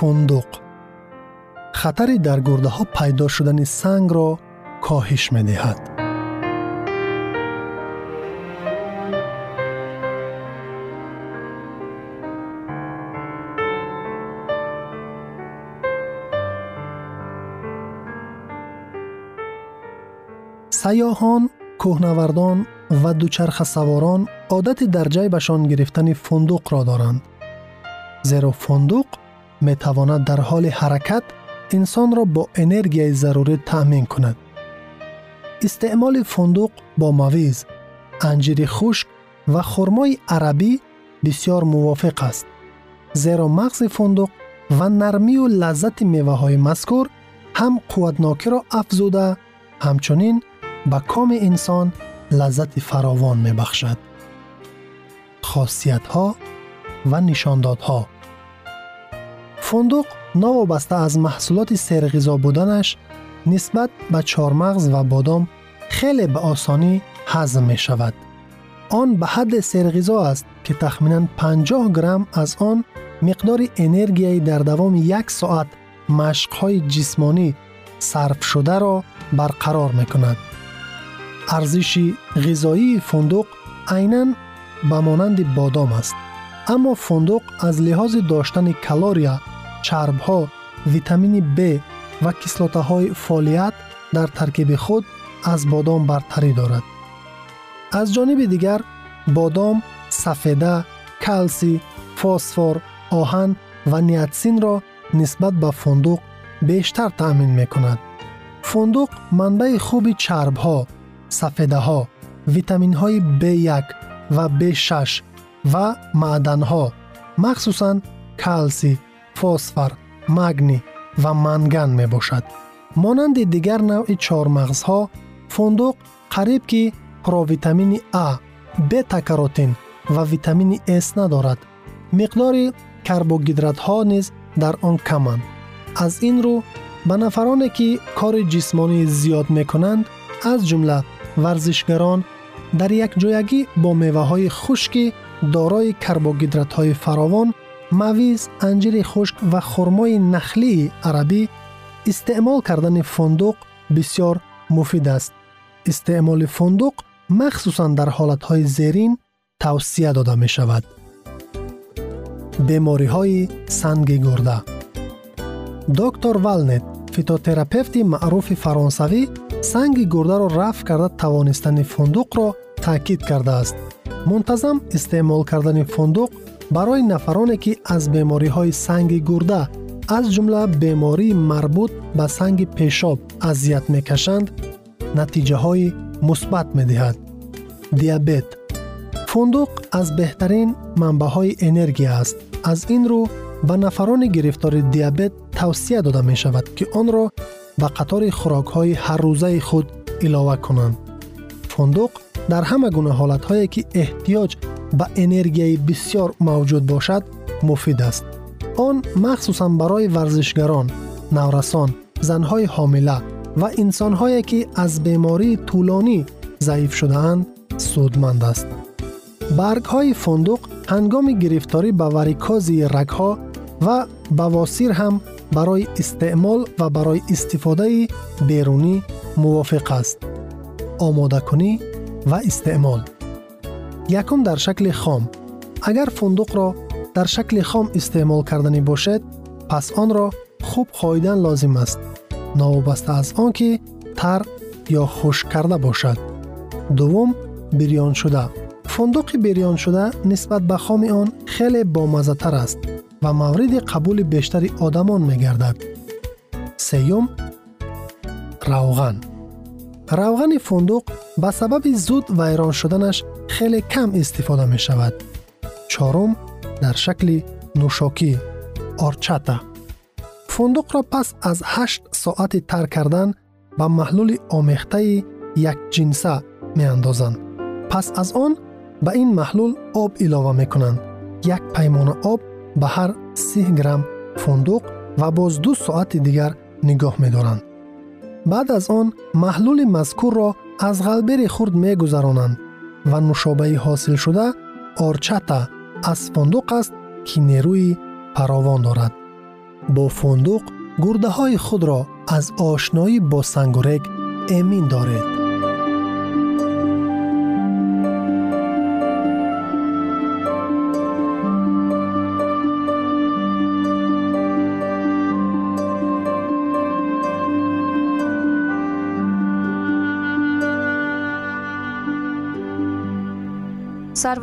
فندق خطری در گرده ها پیدا شدن سنگ را کاهش می دهد. سیاهان، کوهنوردان و دوچرخه سواران عادت در جیبشان گرفتن می تواند در حال حرکت انسان را با انرژی ضروری تأمین کند. استعمال فندق با مویز، انجیر خشک و خرمای عربی بسیار موافق است. زیرا مغز فندق و نرمی و لذت میوه های مذکور هم قوتناکی را افزوده فندق نوابسته از محصولات سرغذا بودنش نسبت به چارمغز و بادام خیلی به آسانی هضم می شود. آن به حد سرغذا است که تخمینا 50 گرم از آن مقدار انرژی در دوام یک ساعت مشقهای جسمانی صرف شده را برقرار می کند. ارزش غذایی فندق عینا به مانند بادام است. اما فندق از لحاظ داشتن کالوریا чарбҳо витамини б ва кислотаҳои фолият дар таркиби худ аз бодом бартарӣ дорад. Аз ҷониби дигар бодом сафеда калсий фосфор оҳан ва ниатсинро нисбат ба фундуқ бештар таъмин мекунад. Фундуқ манбаи хуби чарбҳо сафедаҳо витаминҳои b1 ва b6 ва маъданҳо махсусан калсий фосфор магний ва манган мебошад. Монанди дигар навъи чормағзҳо фундуқ қариб ки провитамини а бета-каротин ва витамини с надорад. Миқдори карбогидратҳо низ дар он каманд. Аз ин рӯ ба нафароне ки кори ҷисмонӣ зиёд мекунанд аз ҷумла варзишгарон дар якҷоягӣ бо меваҳои хушкӣ дорои карбогидратҳои фаровон мавиз анҷири хушк ва хурмои нахлии арабӣ истеъмол кардани фундуқ бисьёр муфид аст. Истеъмоли фундуқ махсусан дар ҳолатҳои зерин тавсия дода мешавад. Бемориҳои санги гурда. Доктор валнет фитотерапевти маъруфи фаронсавӣ санги гурдаро рафъ карда тавонистани фундуқро таъкид кардааст. Мунтазам истеъмол кардани фундуқ барои нафароне ки аз бемориҳои санги гурда аз ҷумла бемории марбут ба санги пешоб азият мекашанд натиҷаҳои мусбат медиҳад диабет фундуқ аз беҳтарин манбаъҳои энергия аст аз ин рӯ ба нафарони гирифтори диабет тавсия дода мешавад ки онро ба қатори хӯрокҳои ҳаррӯзаи худ илова кунанд фундуқ дар ҳама гуна ҳолатҳое ки эҳтиёҷ ба энергияи бисьёр мавҷуд бошад муфид аст он махсусан барои варзишгарон наврасон занҳои ҳомила ва инсонҳое ки аз бемории тӯлонӣ заиф шудаанд судманд аст баргҳои фундуқ ҳангоми гирифторӣ ба варикози рагҳо ва бавосир ҳам барои истеъмол ва барои истифодаи берунӣ мувофиқ аст омодакунӣ ва истеъмол якум дар шакли хом агар фундуқро дар шакли хом истеъмол карданӣ бошед пас онро хуб хоидан лозим аст новобаста аз он ки тар ё хушк карда бошад дуввум бирёншуда фундуқи бирёншуда нисбат ба хоми он хеле бомаззатар аст ва мавриди қабули бештари одамон мегардад сеюм равған равғани фундуқ ба сабаби зуд вайрон шуданаш хеле кам истифода мешавад чорум дар шакли нӯшокӣ орчата фундуқро пас аз 8 соати тар кардан ба маҳлули омехтаи якҷинса меандозанд пас аз он ба ин маҳлул об илова мекунанд як паймона об ба ҳар 30 грамм фундуқ ва боз ду соати дигар нигоҳ медоранд Баъд аз он маҳлули мазкурро аз ғалбери хурд мегузаронанд ва нушобаи ҳосилшуда орчата аз фундуқ аст ки нерӯи фаровон дорад. Бо фундуқ гурдаҳои худро аз ошноӣ бо сангурек эмин доред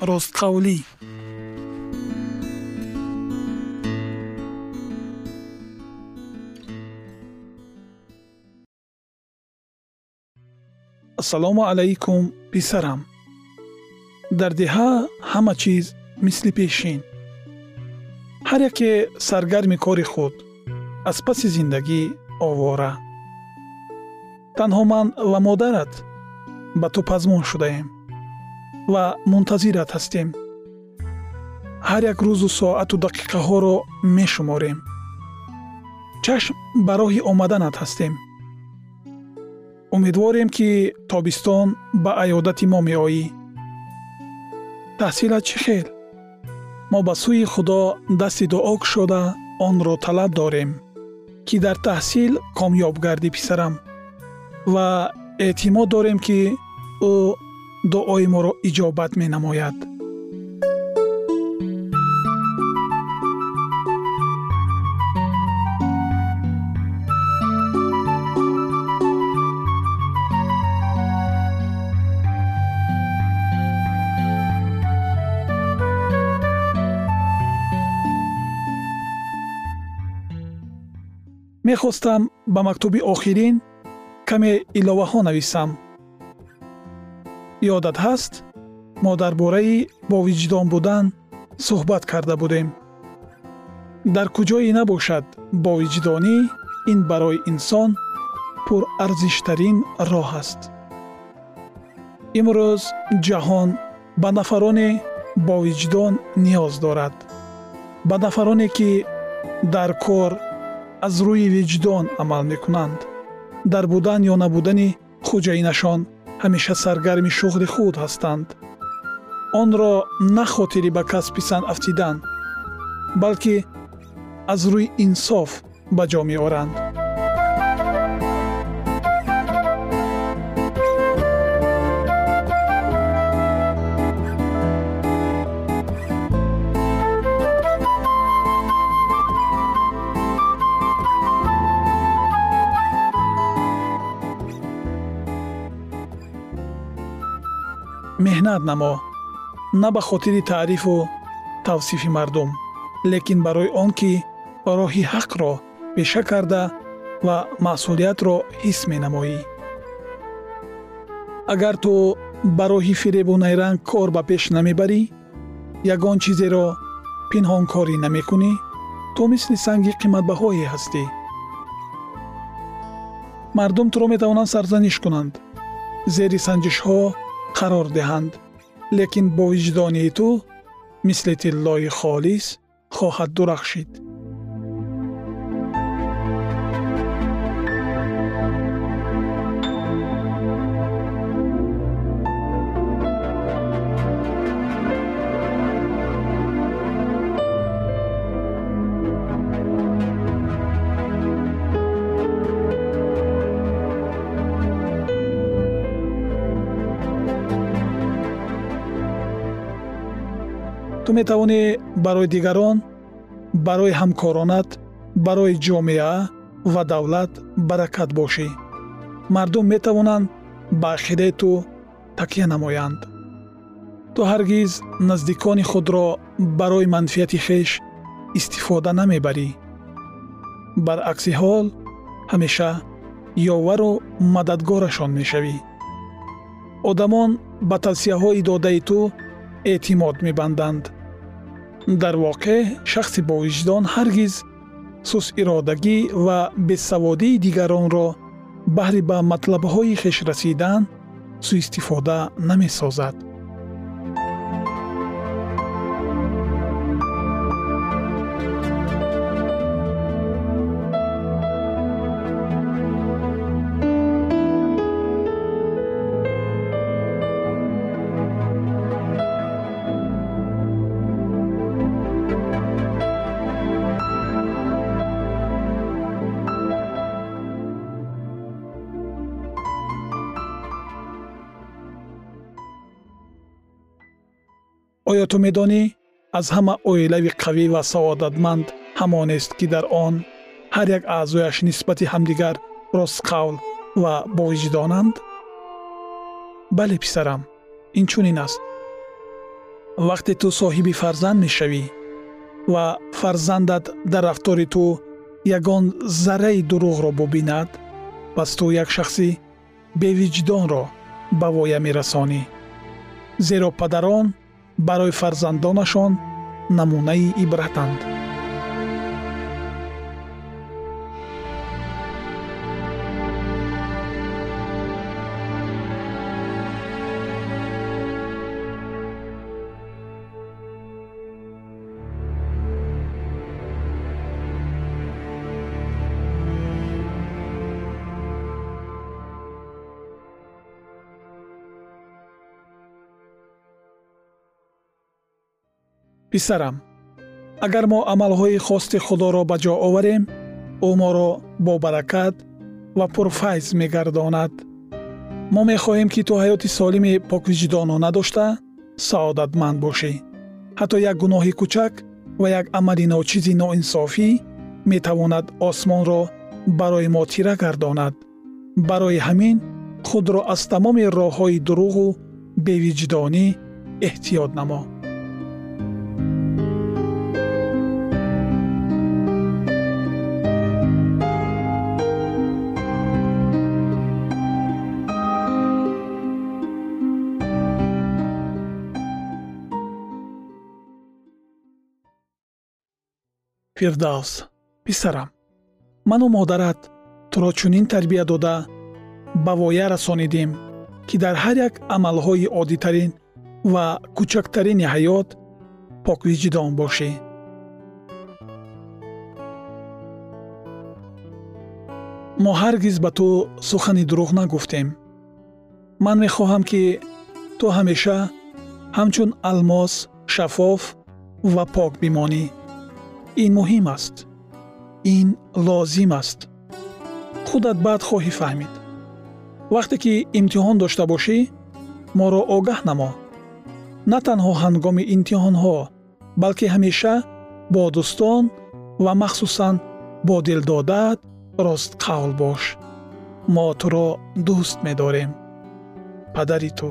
ростқавлӣ. Ассалому алайкум писарам. Дар деҳа ҳама чиз мисли пешин. Ҳар яке саргарми кори худ аз паси зиндагӣ овора. Танҳо ман ва модарат ба ту пазмон шудаем ва мунтазират ҳастем. Ҳар як рӯзу соату дақиқаҳоро мешуморем. Чашм ба роҳи омаданат ҳастем. Умедворем ки тобистон ба аёдати мо меоӣ. Таҳсилат чӣ хел? Мо ба сӯи худо дасти дуо кушода онро талаб дорем ки дар таҳсил комёб гардӣ писарам ва эътимод дорем ки ӯ дуои моро иҷобат менамояд. Мехостам ба мактуби охирин каме иловаҳо нависам ёдат ҳаст мо дар бораи бовиҷдон будан суҳбат карда будем. Дар куҷое набошад бовиҷдонӣ ин барои инсон пурарзиштарин роҳ аст. Имрӯз ҷаҳон ба нафароне бовиҷдон ниёз дорад. Ба нафароне ки дар кор аз рӯи виҷдон амал мекунанд дар будан ё набудани хуҷаинашон ҳамеша саргарми шуғли худ ҳастанд. Онро на хотири ба касби сан афтидан балки аз рӯи инсоф ба ҷо меоранд меҳнат намо на ба хотири таърифу тавсифи мардум лекин барои он ки роҳи ҳақро пеша карда ва масъулиятро ҳис менамоӣ. Агар ту ба роҳи фиребу найранг кор ба пеш намебарӣ ягон чизеро пинҳонкорӣ намекунӣ ту мисли санги қиматбаҳое ҳастӣ. Мардум туро метавонанд сарзаниш кунанд. Зери санҷишҳо қарор диҳанд. Лекин бо виҷдонии ту мисли тиллои холис хоҳад дурахшид ту метавонӣ барои дигарон барои ҳамкоронат барои ҷомеа ва давлат баракат бошӣ. Мардум метавонанд ба ақидаи ту такя намоянд. Ту ҳаргиз наздикони худро барои манфиати хеш истифода намебарӣ. Баръакси ҳол ҳамеша ёвару мададгорашон мешавӣ. Одамон ба тавсияҳои додаи ту эътимод мебанданд дар воқеъ шахси бовиҷдон ҳаргиз сусиродагӣ ва бесаводии дигаронро баҳри ба матлабҳои хеш расидан сӯистифода намесозад оё ту медонӣ аз ҳама оилави қавӣ ва саодатманд ҳамонест ки дар он ҳар як аъзояш нисбати ҳамдигар ростқавл ва бовиҷдонанд бале писарам инчунин аст. Вақте ту соҳиби фарзанд мешавӣ ва фарзандат дар рафтори ту ягон зарраи дурӯғро бубинад пас ту як шахси бевиҷдонро ба воя мерасонӣ. Зеро падарон барои фарзандонашон намунаи ибратанд писарам агар мо амалҳои хости худоро ба ҷо оварем ӯ моро бобаракат ва пурфайз мегардонад. Мо мехоҳем ки ту ҳаёти солими поквиҷдонона дошта саодатманд бошӣ. Ҳатто як гуноҳи кӯчак ва як амали ночизи ноинсофӣ метавонад осмонро барои мо тира гардонад. Барои ҳамин худро аз тамоми роҳҳои дуруғу бевиҷдонӣ эҳтиёт намо фирдавс писарам. Ману модарат туро чунин тарбия дода ба воя расонидем ки дар ҳар як амалҳои оддитарин ва кӯчактарини ҳаёт поквиҷдон бошӣ. Мо ҳаргиз ба ту сухани дурӯғ нагуфтем. Ман мехоҳам ки ту ҳамеша ҳамчун алмос шаффоф ва пок бимонӣ ин муҳим аст. Ин лозим аст. Худат баъд хоҳӣ фаҳмид. Вақте ки имтиҳон дошта бошӣ моро огаҳ намо. На танҳо ҳангоми имтиҳонҳо балки ҳамеша бо дӯстон ва махсусан бо дилдодаат ростқавл бош. Мо туро дӯст медорем. Падари ту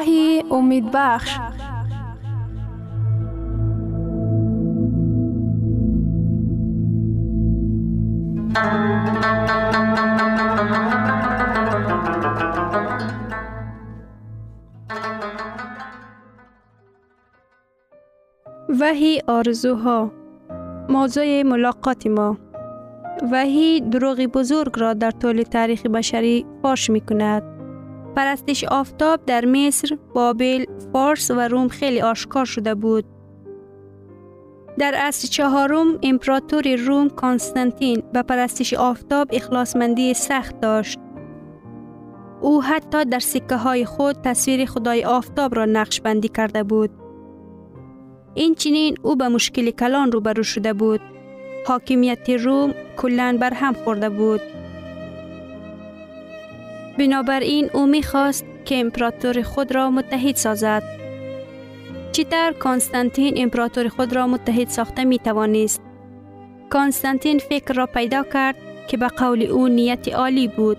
وحی امید بخش. وحی آرزوها. موضوع ملاقات ما. وحی دروغ بزرگ را در طول تاریخ بشری فاش می کند. پرستش آفتاب در مصر، بابل، فارس و روم خیلی آشکار شده بود. در عصر چهارم امپراتور روم کانستانتین به پرستش آفتاب اخلاصمندی سخت داشت. او حتی در سکه های خود تصویر خدای آفتاب را نقش بندی کرده بود. این چنین او به مشکل کلان روبرو شده بود. حاکمیت روم کلن بر هم خورده بود. بنابراین او می‌خواست که امپراتور خود را متحد سازد. چیتر کانستانتین امپراتور خود را متحد ساخته می توانست. کانستانتین فکر را پیدا کرد که به قول او نیت عالی بود.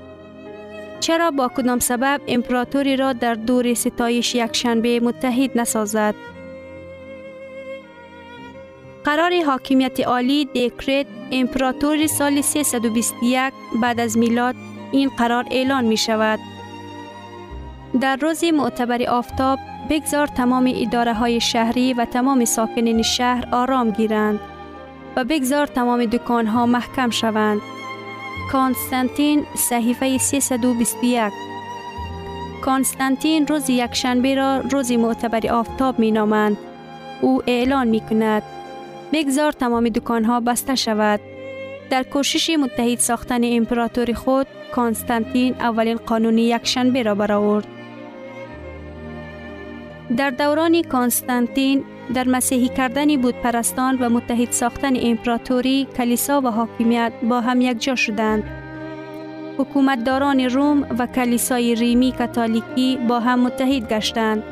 چرا با کدام سبب امپراتوری را در دور ستایش یکشنبه متحد نسازد؟ قرار حاکمیت عالی دیکرت امپراتور سال 321 بعد از میلاد این قرار اعلان می شود. در روز معتبر آفتاب بگذار تمام اداره های شهری و تمام ساکنین شهر آرام گیرند و بگذار تمام دکان ها محکم شوند. کانستانتین صحیفه 321 کانستانتین روز یکشنبه را روز معتبر آفتاب می نامند. او اعلان می کند. بگذار تمام دکان ها بسته شود. در کوشش متحد ساختن امپراتور خود، کانستانتین اولین قانون یکشنبه را برآورد. در دوران کانستانتین در مسیحی کردن بود پرستان و متحد ساختن امپراتوری کلیسا و حاکمیت با هم یک جا شدند. حکومتداران روم و کلیسای ریمی کاتولیکی با هم متحد گشتند.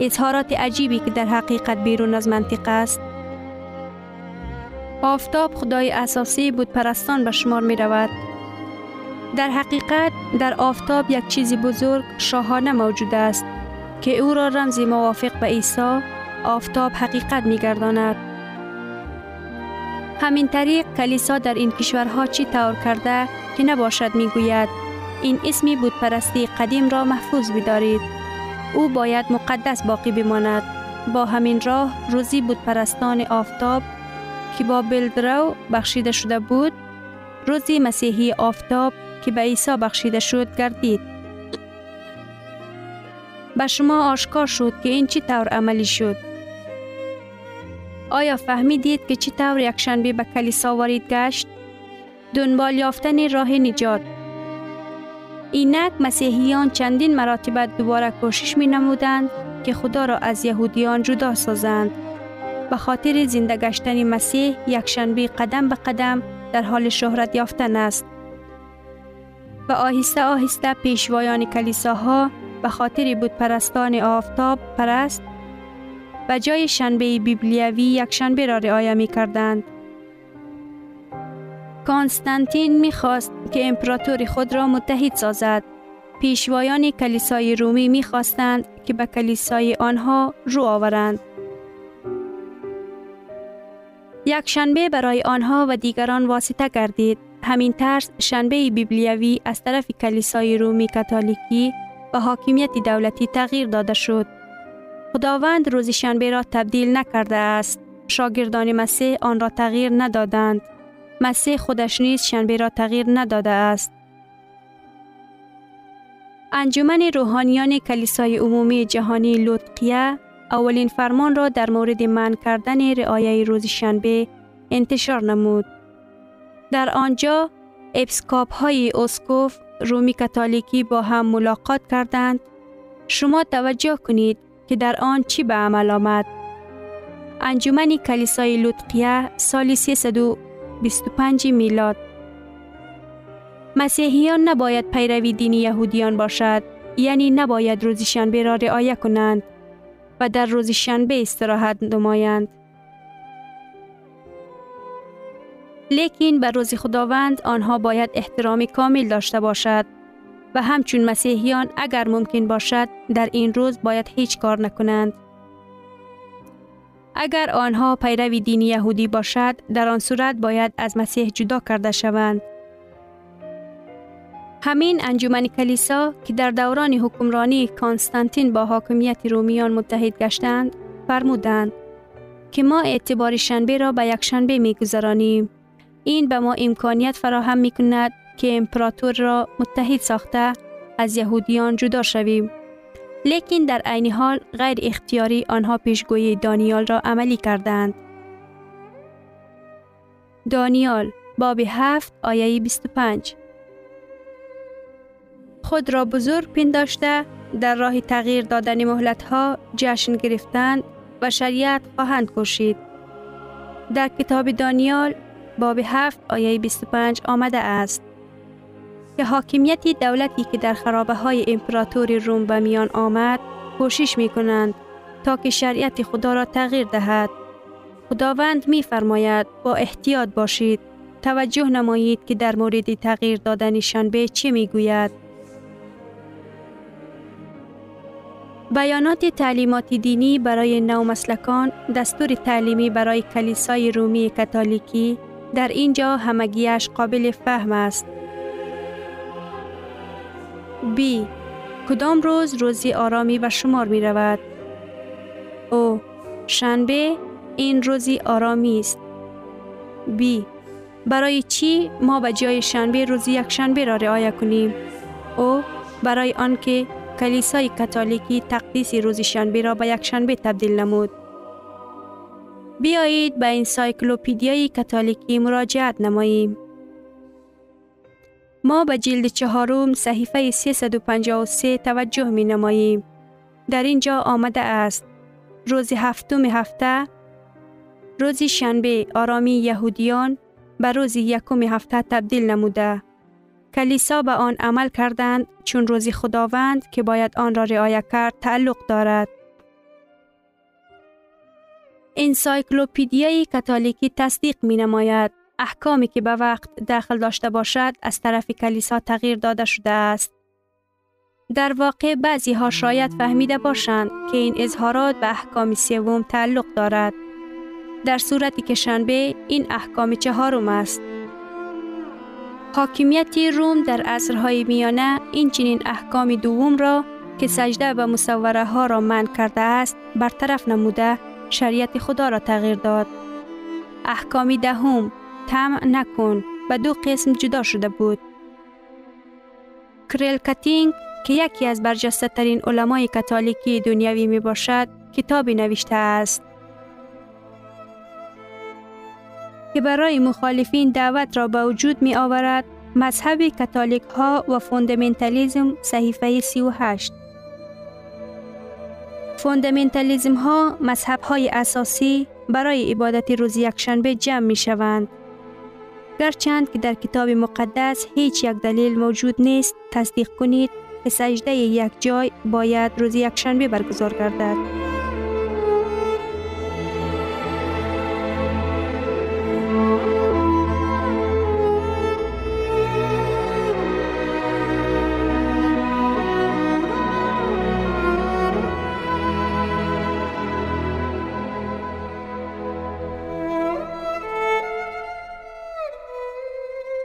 اظهارات عجیبی که در حقیقت بیرون از منطق است. آفتاب خدای اساسی بود پرستان به شمار می رود. در حقیقت در آفتاب یک چیزی بزرگ شاهانه موجود است که او را رمزی موافق به عیسی آفتاب حقیقت می گرداند. همین طریق کلیسا در این کشورها چی طور کرده که نباشد می گوید این اسمی بود پرستی قدیم را محفوظ بدارید. او باید مقدس باقی بماند. با همین راه روزی بود پرستان آفتاب که با بلدرو بخشیده شده بود روزی مسیحی آفتاب که به عیسی بخشیده شد گردید. به شما آشکار شد که این چی طور عملی شد؟ آیا فهمیدید که چی طور یکشنبه به کلیسا وارد گشت؟ دنبال یافتن راه نجات اینک مسیحیان چندین مراتب دوباره کوشش می نمودند که خدا را از یهودیان جدا سازند. به خاطر زنده گشتن مسیح یکشنبه قدم به قدم در حال شهرت یافتن است. و آهسته آهسته پیشوایان کلیساها به خاطر بود پرستان آفتاب پرست و جای شنبه بیبلیوی یک شنبه را رعایه می کردند. کانستانتین می خواست که امپراتور خود را متحد سازد. پیشوایان کلیسای رومی می خواستند که به کلیسای آنها رو آورند. یک شنبه برای آنها و دیگران واسطه گردید. همین طرز شنبه بیبلیوی از طرف کلیسای رومی کاتولیکی و حاکمیت دولتی تغییر داده شد. خداوند روز شنبه را تبدیل نکرده است. شاگردان مسیح آن را تغییر ندادند. مسیح خودش نیز شنبه را تغییر نداده است. انجمن روحانیان کلیسای عمومی جهانی لوتقیه اولین فرمان را در مورد من کردن رعایه روز شنبه انتشار نمود. در آنجا اپسکاپ های اسکوف رومی کاتولیکی با هم ملاقات کردند. شما توجه کنید که در آن چی به عمل آمد. انجمن کلیسای لطقیه سال 325 میلاد مسیحیان نباید پیروی دین یهودیان باشد یعنی نباید روز شنبه را رعایت کنند و در روز شنبه استراحت نمایند. لیکن به روز خداوند آنها باید احترام کامل داشته باشد و همچون مسیحیان اگر ممکن باشد در این روز باید هیچ کار نکنند. اگر آنها پیروی دین یهودی باشد در آن صورت باید از مسیح جدا کرده شوند. همین انجمن کلیسا که در دوران حکمرانی کانستانتین با حاکمیت رومیان متحد گشتند فرمودند که ما اعتبار شنبه را به یک شنبه می گذرانیم. این به ما امکانیت فراهم می کند که امپراتور را متحد ساخته از یهودیان جدا شویم. لیکن در عین حال غیر اختیاری آنها پیشگویی دانیال را عملی کردند. دانیال باب 7 آیه 25 خود را بزرگ پنداشته در راه تغییر دادن مهلت ها جشن گرفتند و شریعت خواهند کشید. در کتاب دانیال باب 7 آیه 25 آمده است. که حاکمیت دولتی که در خرابه های امپراتوری روم به میان آمد کوشش می کنند تا که شریعت خدا را تغییر دهد. خداوند می فرماید با احتیاط باشید توجه نمایید که در مورد تغییر دادن شنبه چه می گوید. بیانات تعلیمات دینی برای نو مسلکان دستور تعلیمی برای کلیسای رومی کاتولیکی در اینجا همگیش قابل فهم است. B. کدام روز روزی آرامی به شمار می رود؟ او شنبه این روزی آرامی است. B. برای چی ما به جای شنبه روزی یک شنبه را رعایت کنیم؟ او برای آنکه کلیسای کاتولیکی تقدیس روز شنبه را به یک شنبه تبدیل نمود. بیایید به انسایکلوپیدیای کاتولیکی مراجعت نماییم. ما به جلد چهارم صحیفه 353 توجه می نماییم. در اینجا آمده است روز هفتم هفته روز شنبه آرامی یهودیان به روز یکم هفته تبدیل نموده. کلیسا به آن عمل کردند چون روز خداوند که باید آن را رعایت کرد تعلق دارد. انسایکلوپیدیای کاتولیکی تصدیق می نماید احکامی که به وقت داخل داشته باشد از طرف کلیسا تغییر داده شده است. در واقع بعضی ها شاید فهمیده باشند که این اظهارات به احکام سوم تعلق دارد. در صورتی که شنبه این احکام چهارم است. حاکمیت روم در عصرهای میانه این چنین احکام دوم را که سجده به مصوره ها را من کرده است برطرف نموده شریعت خدا را تغییر داد. احکام دهم تم نکن به دو قسم جدا شده بود. کریل کتینگ که یکی از برجسته ترین علمای کاتولیکی دنیاوی می باشد کتابی نوشته است. که برای مخالفین دعوت را به وجود می آورد مذهب کاتولیک ها و فوندمنتالیزم صحیفه 38 فوندمنتالیزم ها مذهب های اساسی برای عبادت روز یکشنبه جمع می شوند. گرچند که در کتاب مقدس هیچ یک دلیل موجود نیست تصدیق کنید که سجده یک جای باید روز یکشنبه برگزار گردد.